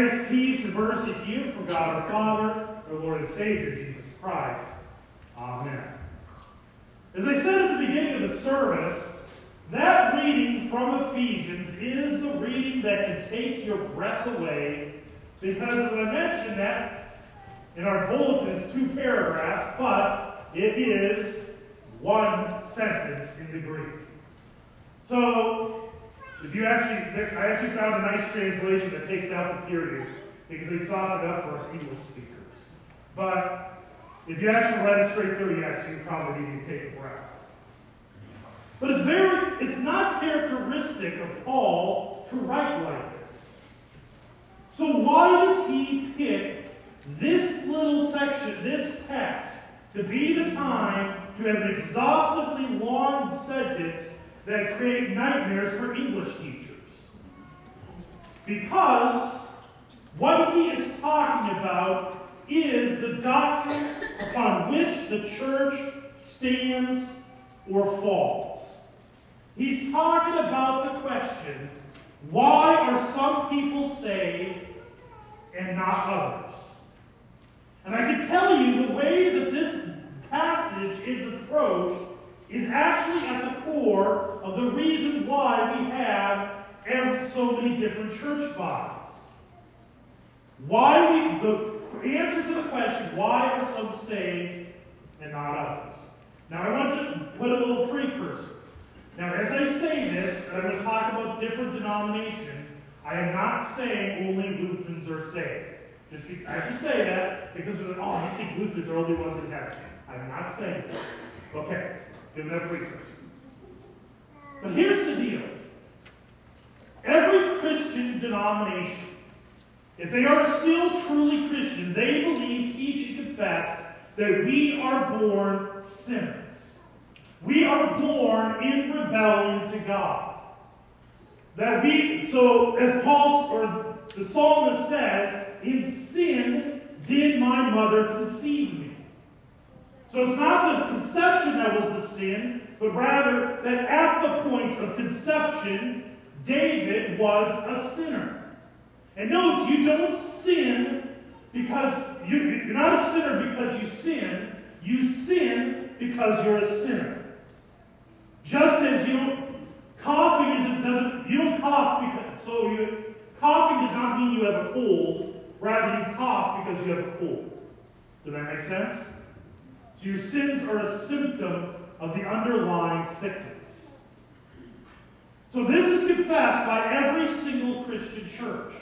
Grace, peace, and mercy to you from God our Father, our Lord and Savior, Jesus Christ. Amen. As I said at the beginning of the service, that reading from Ephesians is the reading that can take your breath away because, as I mentioned, that in our bulletin it's two paragraphs, but it is one sentence in the Greek. So, if you actually, I actually found a nice translation that takes out the periods because they soften up for us English speakers. But if you actually read it straight through, yes, you probably need to take a breath. But it's very, it's not characteristic of Paul to write like this. So why does he pick this little section, this text, to be the time to have an exhaustively long sentence that create nightmares for English teachers? Because what he is talking about is the doctrine upon which the church stands or falls. He's talking about the question why are some people saved and not others? And I can tell you the way that this passage is approached is actually at the core of the reason why we have so many different church bodies. Why we, the answer to the question, why are some saved and not others? Now I want to put a little precursor. Now, as I say this, and I'm going to talk about different denominations, I am not saying only Lutherans are saved. Just be, I have to say that because oh, I think Lutherans are the only ones in heaven. I'm not saying that. Okay, give that precursor. But here's the deal. Every Christian denomination, if they are still truly Christian, they believe, teach, and confess that we are born sinners. We are born in rebellion to God. That we, so as Paul or the psalmist says, in sin did my mother conceive me. So it's not the conception that was the sin, but rather that at the point of conception, David was a sinner. And note, you don't sin because you, you're not a sinner because you sin. You sin because you're a sinner. Just as you coughing isn't, doesn't, you don't cough because, so you, coughing does not mean you have a cold, rather you cough because you have a cold. Does that make sense? So your sins are a symptom of the underlying sickness. So this is confessed by every single Christian church.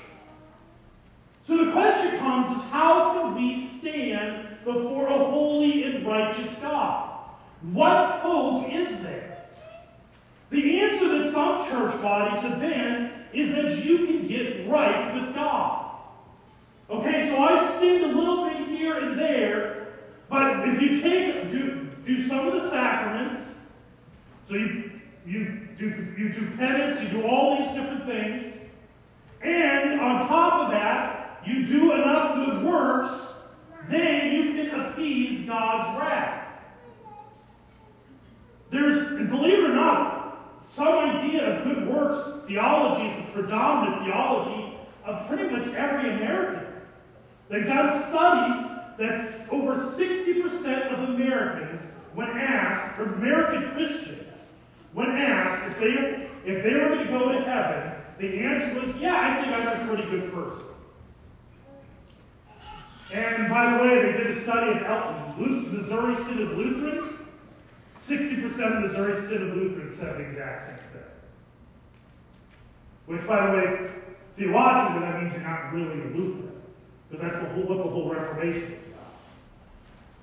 So the question comes is how can we stand before a holy and righteous God? What hope is there? The answer that some church bodies have been is that you can get right with God. Okay, so I sinned a little bit here and there, but if you take do, the sacraments, so you you do you do penance, you do all these different things, and on top of that, you do enough good works, then you can appease God's wrath. There's, believe it or not, some idea of good works theology is the predominant theology of pretty much every American. They've done studies that over 60% of Americans, when asked, American Christians, when asked if they, if they were going to go to heaven, the answer was, yeah, I think I'm a pretty good person. And by the way, they did a study of Missouri Synod Lutherans, 60% of Missouri Synod Lutherans said the exact same thing. Which, by the way, theologically, that means you're not really a Lutheran. Because that's the whole, what the whole Reformation is.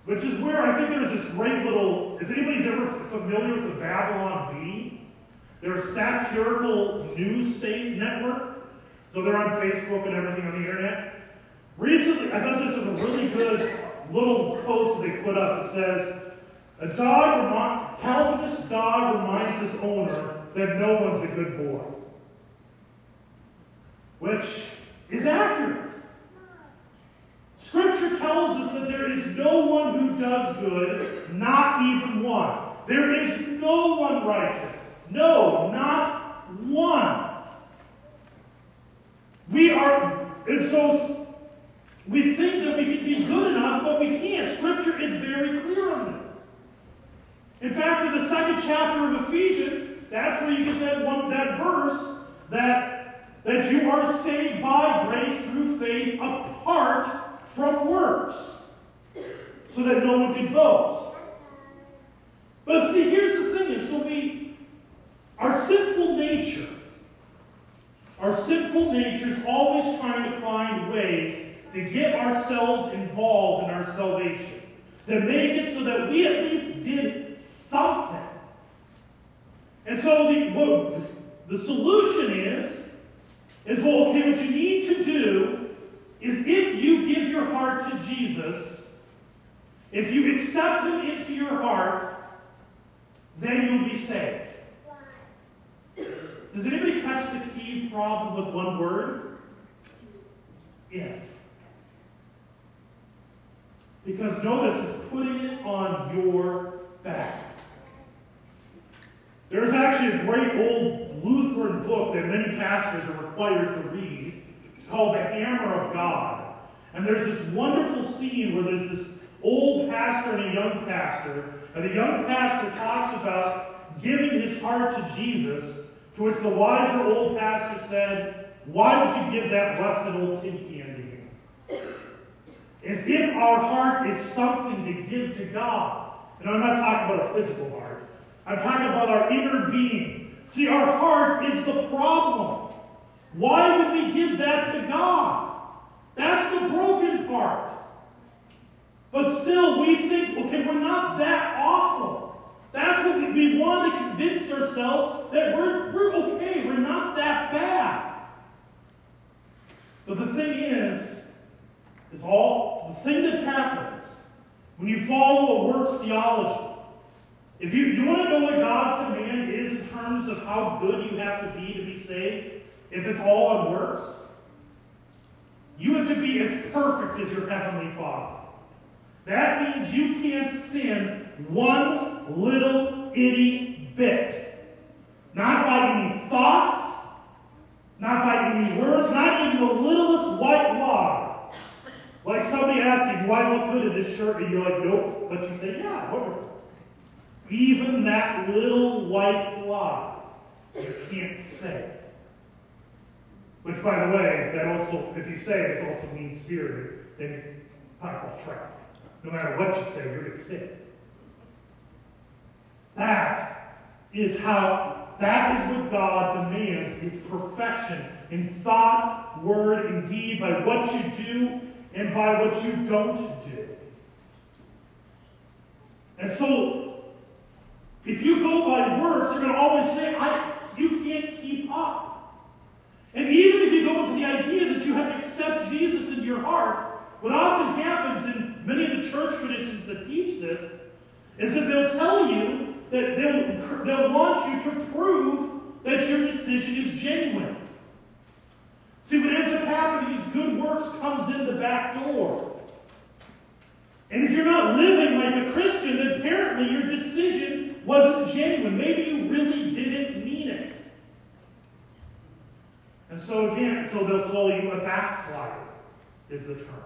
Which is where I think there's this great little, if anybody's ever familiar with the Babylon Bee, they're a satirical news state network. So they're on Facebook and everything on the internet. Recently, I thought this was a really good little post they put up that says, a dog, Calvinist dog reminds his owner that no one's a good boy. Which is accurate. Scripture tells us that there is no one who does good, not even one. There is no one righteous. No, not one. We are, and so we think that we can be good enough, but we can't. Scripture is very clear on this. In fact, in the second chapter of Ephesians, that's where you get that one that verse that, that you are saved by grace through faith apart from works, so that no one can boast. But see, here's the thing is so we our sinful nature, our sinful nature is always trying to find ways to get ourselves involved in our salvation. To make it so that we at least did something. And so the, well, the solution is, is well, okay, what you need to do is if you give your heart to Jesus, if you accept him into your heart, then you'll be saved. Does anybody catch the key problem with one word? If. Because notice it's putting it on your back. There's actually a great old Lutheran book that many pastors are required to read. Called The Hammer of God. And there's this wonderful scene where there's this old pastor and a young pastor, and the young pastor talks about giving his heart to Jesus, to which the wiser old pastor said, Why would you give that rusted old tin can to him? As if our heart is something to give to God. And I'm not talking about a physical heart. I'm talking about our inner being. See, our heart is the problem. Why would we give that to God? That's the broken part. But still, we think, okay, we're not that awful. That's what we, we want to convince ourselves that we're, we're okay, we're not that bad. But the thing is, is all the thing that happens when you follow a works theology. If you, you want to know what God's demand is in terms of how good you have to be to be saved, if it's all on works, you have to be as perfect as your Heavenly Father. That means you can't sin one little itty bit. Not by any thoughts, not by any words, not even the littlest white lie. Like somebody you, do I look good in this shirt? And you're like, nope. But you say, yeah, wonderful. Even that little white lie, you can't say. Which, by the way, that also, if you say it, it's also mean spirited, then you pop off track. No matter what you say, you're going to sin. That is how, that is what God demands is perfection in thought, word, and deed by what you do and by what you don't do. And so, if you go by words, you're going to always say, I, you can't keep up. And even if you go into the idea that you have to accept Jesus into your heart, what often happens in many of the church traditions that teach this is that they'll tell you that they'll, they'll want you to prove that your decision is genuine. See, what ends up happening is good works comes in the back door. And if you're not living like a Christian, then apparently your decision wasn't genuine. Maybe you really didn't mean it. And so again, so they'll call you a backslider, is the term.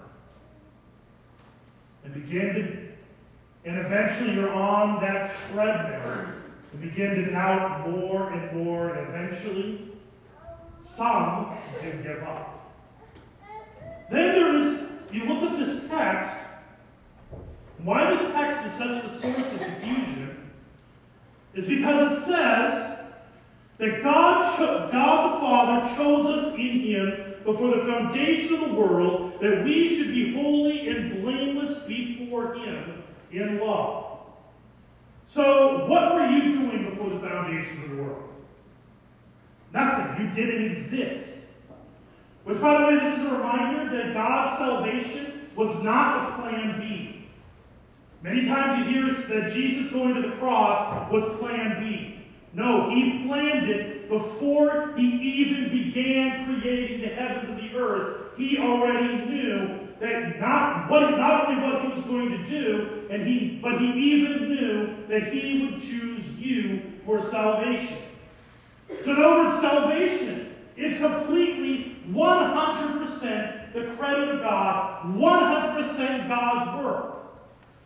And begin to, and eventually you're on that treadmill and begin to doubt more and more, and eventually some do give up. Then there is, you look at this text, why this text is such a source of confusion is because it says that God, God the Father chose us in Him before the foundation of the world that we should be holy and blameless before Him in love. So, what were you doing before the foundation of the world? Nothing. You didn't exist. Which, by the way, this is a reminder that God's salvation was not a plan B. Many times you hear that Jesus going to the cross was plan B. No, he planned it before he even began creating the heavens and the earth. He already knew that not what not only what he was going to do, and he but he even knew that he would choose you for salvation. So in other words, salvation is completely 100% the credit of God, 100% God's work.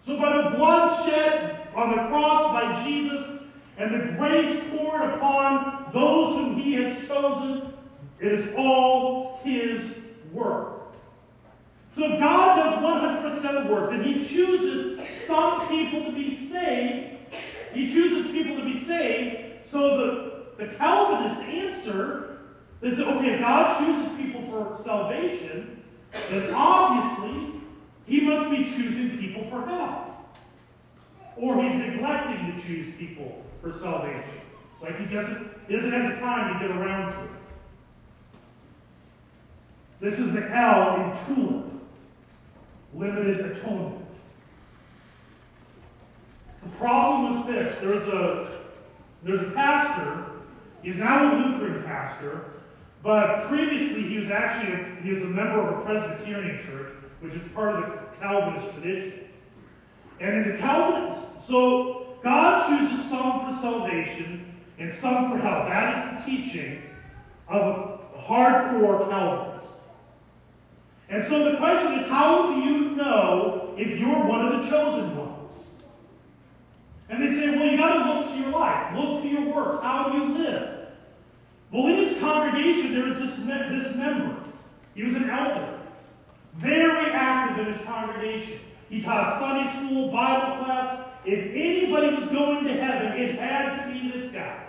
So by the blood shed on the cross by Jesus and the grace poured upon those whom he has chosen, it is all his work. So if God does 100% of the work, then he chooses some people to be saved. He chooses people to be saved. So the, the Calvinist answer is, okay, if God chooses people for salvation, then obviously he must be choosing people for hell. Or he's neglecting to choose people for salvation. Like he he doesn't have the time to get around to it. This is the L in TULIP, limited atonement. The problem with this, there's a there's a pastor, he's now a Lutheran pastor, but previously he was actually a, he was a member of a Presbyterian church, which is part of the Calvinist tradition. And in the Calvinist, so God chooses some for salvation and some for hell. That is the teaching of hardcore Calvinists. And so the question is, how do you know if you're one of the chosen ones? And they say, well, you got to look to your life, look to your works. How you live? Well, in his congregation, there was this, this member. He was an elder, very active in his congregation. He taught Sunday school, Bible class. If anybody was going to heaven, it had to be this guy.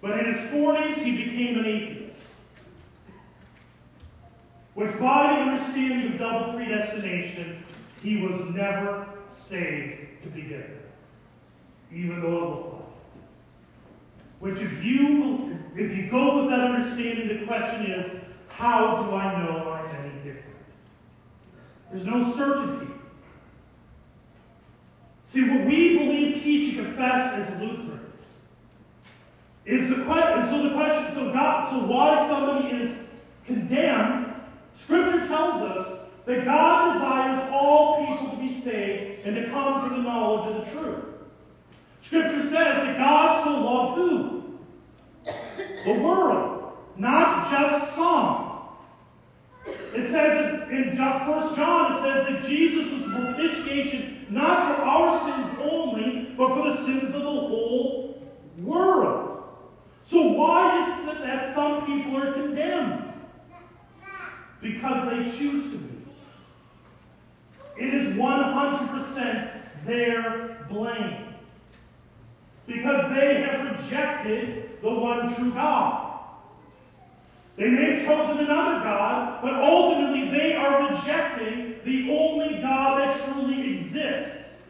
But in his 40s, he became an atheist. Which, by the understanding of double predestination, he was never saved to begin with, even though it looked like. Which, if you if you go with that understanding, the question is, how do I know any different? There's no certainty. See, what we believe, teach, and confess as Lutherans is the question. So the question. So God. So why somebody is condemned? Scripture tells us that God desires all people to be saved and to come to the knowledge of the truth. Scripture says that God so loved who? The world, not just some. It says in 1 John, it says that Jesus was propitiation not for our sins only, but for the sins of the whole world. So why is it that some people are condemned? Because they choose to be. It is 100% their blame. Because they have rejected the one true God. They may have chosen another God, but ultimately they are rejecting the only God that truly exists.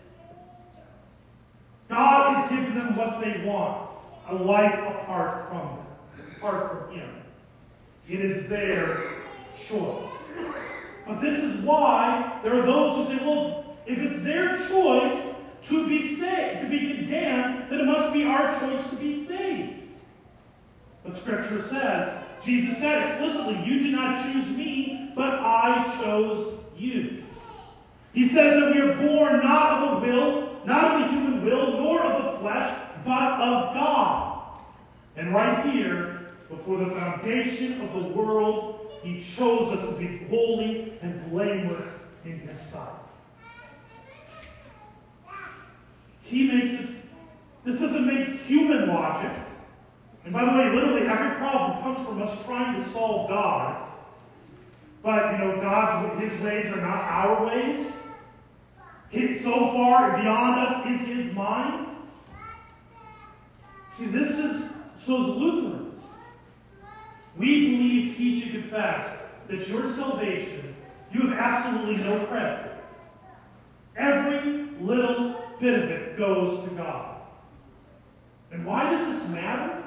God is giving them what they want a life apart from them, apart from Him. It is their choice. But this is why there are those who say, well, if it's their choice to be saved, to be condemned, then it must be our choice to be saved. But Scripture says, Jesus said explicitly, You did not choose me, but I chose you. He says that we are born not of the will, not of the human will, nor of the flesh, but of God. And right here, before the foundation of the world, He chose us to be holy and blameless in His sight. He makes it, this doesn't make human logic. And by the way, literally every problem comes from us trying to solve God. But, you know, God's, his ways are not our ways. so far beyond us is his mind. See, this is, so as Lutherans, we believe, teach, and confess that your salvation, you have absolutely no credit. Every little bit of it goes to God. And why does this matter?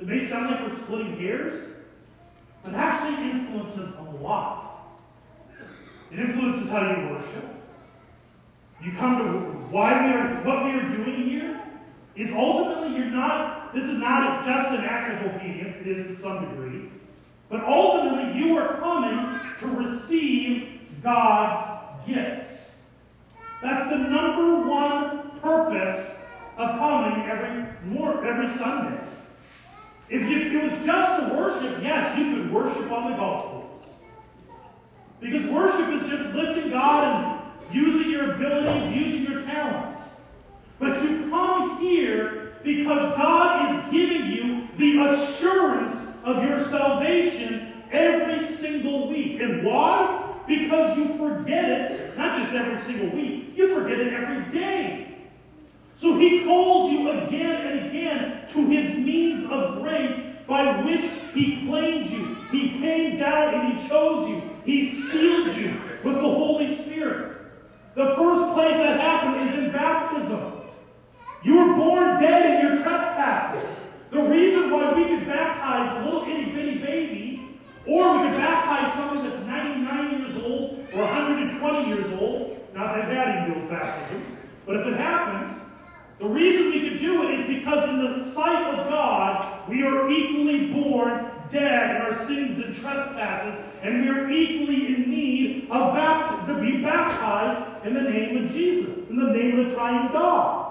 It may sound like we're splitting hairs, but it actually influences a lot. It influences how you worship. You come to why we are what we are doing here is ultimately you're not, this is not just an act of obedience, it is to some degree, but ultimately you are coming to receive God's gifts. That's the number one purpose of coming every more every Sunday. If, it was just to worship, yes, you could worship on the golf course. Because worship is just lifting God and using your abilities, using your talents. But you come here because God is giving you the assurance of your salvation every single week. And why? Because you forget it, not just every single week, you forget it every day. So he calls you again and again to his means of grace by which he claimed you. He came down and he chose you. He sealed you with the Holy Spirit. The first place that happened is in baptism. You were born dead in your trespasses. The reason why we could baptize a little itty bitty baby, or we could baptize someone that's 99 years old or 120 years old, not that knows baptism, but if it happens, the reason we could do it is because in the sight of God, we are equally born dead in our sins and trespasses, and we are equally in need of bapt- to be baptized in the name of Jesus, in the name of the triune God.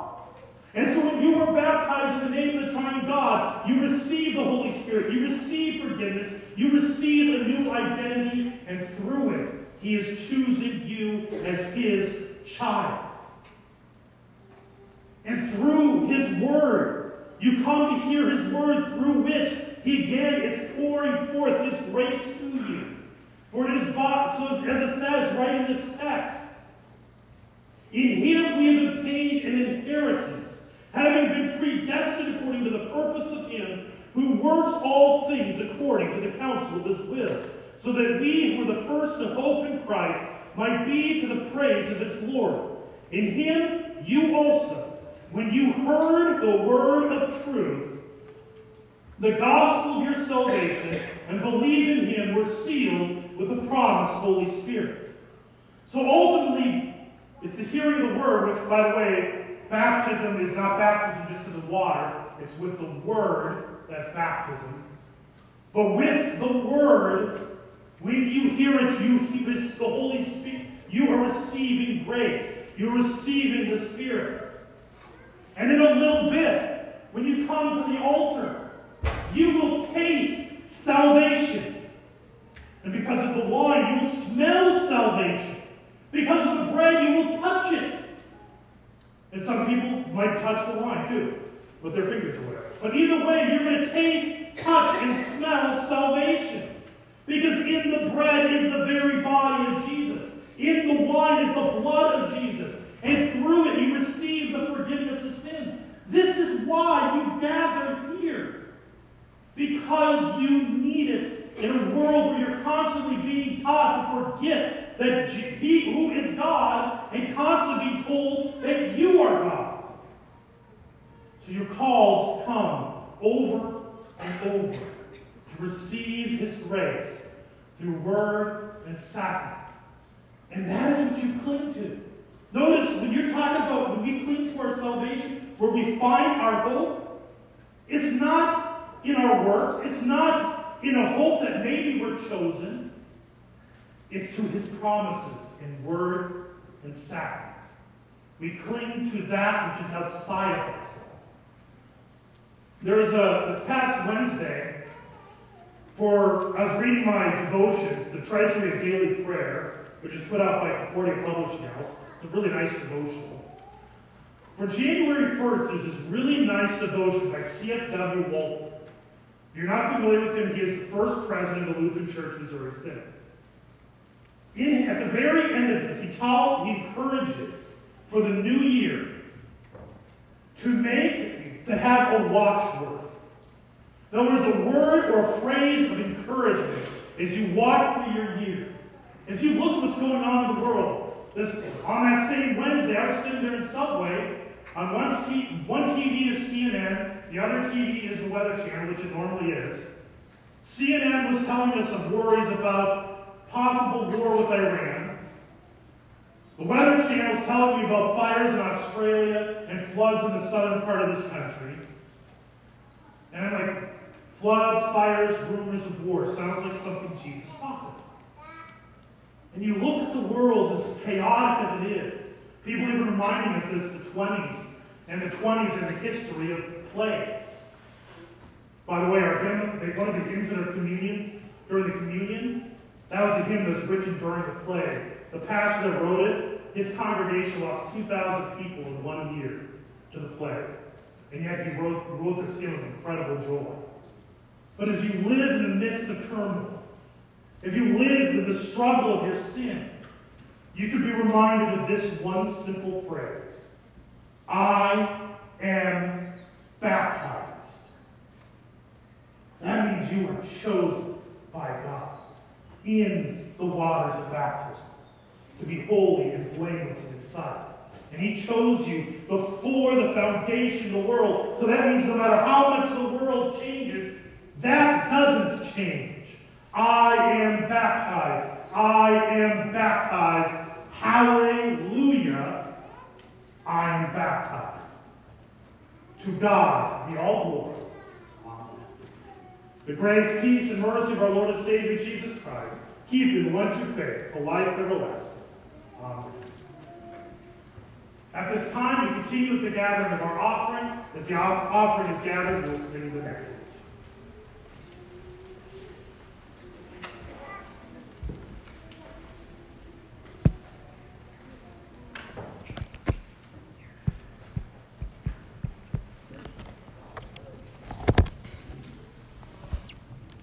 And so when you are baptized in the name of the triune God, you receive the Holy Spirit, you receive forgiveness, you receive a new identity, and through it, He is choosing you as His child. And through His Word, you come to hear His Word through which He again is pouring forth His grace to you. For it is bought, so as it says right in this text, in Him we have obtained an inheritance, having been predestined according to the purpose of Him who works all things according to the counsel of His will, so that we who were the first to hope in Christ might be to the praise of His glory. In Him you also when you heard the word of truth, the gospel of your salvation, and believed in him, were sealed with the promised Holy Spirit. So ultimately, it's the hearing of the word, which, by the way, baptism is not baptism just in the water, it's with the word that's baptism. But with the word, when you hear it, you it's the Holy Spirit. You are receiving grace. You're receiving the Spirit. And in a little bit, when you come to the altar, you will taste salvation. And because of the wine, you will smell salvation. Because of the bread, you will touch it. And some people might touch the wine too, with their fingers or whatever. But either way, you're going to taste, touch, and smell salvation. Because in the bread is the very body of Jesus. In the wine is the blood of Jesus. And through it, you receive the forgiveness of sins. This is why you gather here. Because you need it in a world where you're constantly being taught to forget that He who is God and constantly being told that you are God. So you're called to come over and over to receive His grace through word and sacrament. And that is what you cling to. Notice when you're talking about when we cling to our salvation, where we find our hope, it's not in our works, it's not in a hope that maybe we're chosen. It's to his promises in word and sacrament. We cling to that which is outside of ourselves. There was a, this past Wednesday, for, I was reading my devotions, the Treasury of Daily Prayer, which is put out by Concordia Publishing House. It's a really nice devotional. For January 1st, there's this really nice devotion by C.F.W. Walther. If you're not familiar with him, he is the first president of the Lutheran Church Missouri Synod. In, at the very end of it, he, taught, he encourages for the new year to make, to have a watchword. In other words, a word or a phrase of encouragement as you walk through your year. As you look what's going on in the world, this, on that same Wednesday, I was sitting there in Subway. On one, t- one TV is CNN, the other TV is the Weather Channel, which it normally is. CNN was telling us of worries about possible war with Iran. The Weather Channel is telling me about fires in Australia and floods in the southern part of this country. And I'm like, floods, fires, rumors of war. Sounds like something Jesus talked about. And you look at the world as chaotic as it is. People even reminding us it's the 20s, and the 20s is the history of plagues. By the way, our hymn, one of the hymns in our communion, during the communion, that was a hymn that was written during the plague. The pastor that wrote it, his congregation lost 2,000 people in one year to the plague. And yet he wrote, wrote this hymn with incredible joy. But as you live in the midst of turmoil, if you live in the struggle of your sin, you could be reminded of this one simple phrase I am baptized. That means you are chosen by God in the waters of baptism to be holy and blameless in His sight. And He chose you before the foundation of the world. So that means no matter how much the world changes, that doesn't change. I am baptized. I am baptized. Hallelujah. I am baptized. To God be all glory. The grace, peace, and mercy of our Lord and Savior Jesus Christ keep you in one true faith, a life everlasting. Amen. At this time, we continue with the gathering of our offering. As the offering is gathered, we'll sing the next.